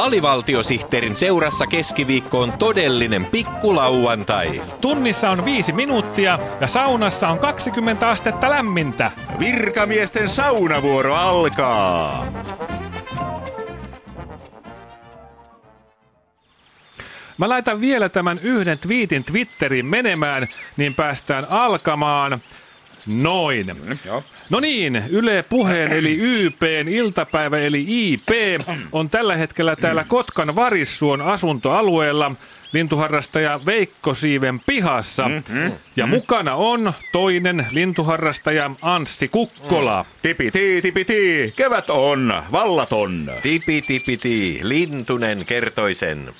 Alivaltiosihteerin seurassa keskiviikko on todellinen pikkulauantai. Tunnissa on viisi minuuttia ja saunassa on 20 astetta lämmintä. Virkamiesten saunavuoro alkaa. Mä laitan vielä tämän yhden twiitin Twitteriin menemään, niin päästään alkamaan. Noin. Joo. No niin, Yle Puheen eli YPn iltapäivä eli IP on tällä hetkellä täällä Kotkan Varissuon asuntoalueella lintuharrastaja Veikko Siiven pihassa. Ja mukana on toinen lintuharrastaja Anssi Kukkola. Tipiti, tipiti, kevät on, vallaton. Tipi tipi ti, Lintunen kertoi sen.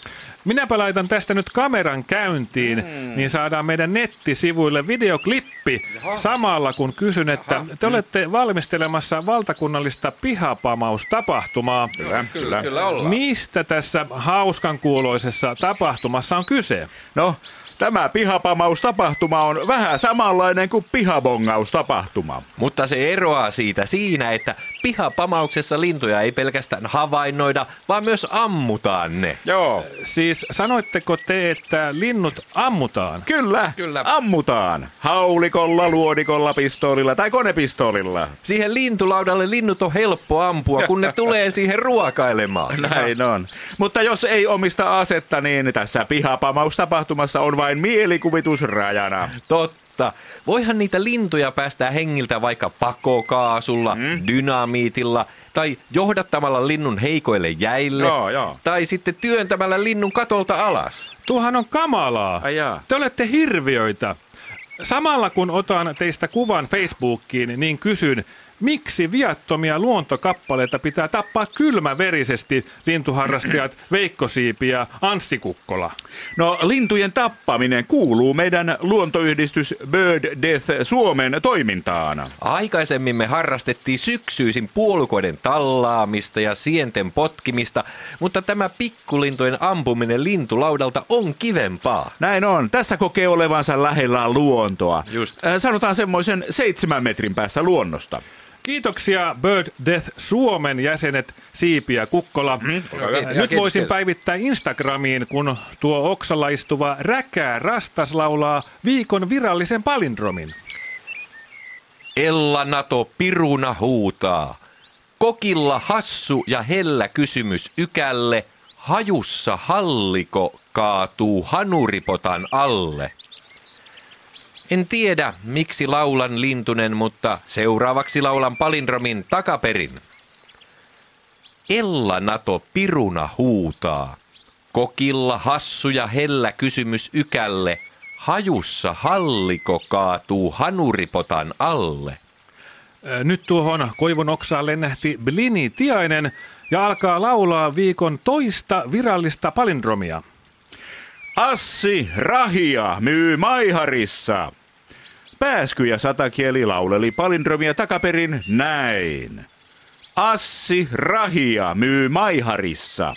Minäpä laitan tästä nyt kameran käyntiin, niin saadaan meidän nettisivuille videoklippi samalla kun kysyn, että te olette valmistelemassa valtakunnallista pihapamaustapahtumaa. Kyllä, kyllä. Kyllä ollaan. Mistä tässä hauskan kuuloisessa tapahtumassa on kyse? No, tämä pihapamaustapahtuma on vähän samanlainen kuin pihabongaustapahtuma. Mutta se eroaa siitä siinä, että pihapamauksessa lintuja ei pelkästään havainnoida, vaan myös ammutaan ne. Joo, Siis sanoitteko te, että linnut ammutaan? kyllä, Kyllä. ammutaan. Haulikolla, luodikolla, pistoolilla tai konepistoolilla. Siihen lintulaudalle linnut on helppo ampua, kun ne tulee siihen ruokailemaan. Näin on. Mutta jos ei omista asetta, niin tässä pihapamaustapahtumassa on vain mielikuvitus rajana. Totta. Voihan niitä lintuja päästää hengiltä vaikka pakokaasulla, mm. dynamiitilla tai johdattamalla linnun heikoille jäille. Joo, joo. Tai sitten työntämällä linnun katolta alas. Tuohan on kamalaa. Ai jaa. Te olette hirviöitä. Samalla kun otan teistä kuvan Facebookiin, niin kysyn, miksi viattomia luontokappaleita pitää tappaa kylmäverisesti lintuharrastajat Veikko Siipi ja Anssi Kukkola? No, lintujen tappaminen kuuluu meidän luontoyhdistys Bird Death Suomen toimintaan. Aikaisemmin me harrastettiin syksyisin puolukoiden tallaamista ja sienten potkimista, mutta tämä pikkulintojen ampuminen lintulaudalta on kivempaa. Näin on. Tässä kokee olevansa lähellä luontoa. Just. Äh, Sanotaan semmoisen seitsemän metrin päässä luonnosta. Kiitoksia Bird Death Suomen jäsenet Siipi ja Kukkola. Nyt voisin päivittää Instagramiin, kun tuo oksalla istuva räkää rastas laulaa viikon virallisen palindromin. Ella Nato piruna huutaa. Kokilla hassu ja hellä kysymys ykälle. Hajussa halliko kaatuu hanuripotan alle. En tiedä, miksi laulan lintunen, mutta seuraavaksi laulan palindromin takaperin. Ella Nato piruna huutaa. Kokilla hassu ja hellä kysymys ykälle. Hajussa halliko kaatuu hanuripotan alle. Nyt tuohon koivun oksaan lennähti Blini Tiainen ja alkaa laulaa viikon toista virallista palindromia. Assi Rahia myy Maiharissa. Pääsky ja satakieli lauleli palindromia takaperin näin. Assi Rahia myy Maiharissa.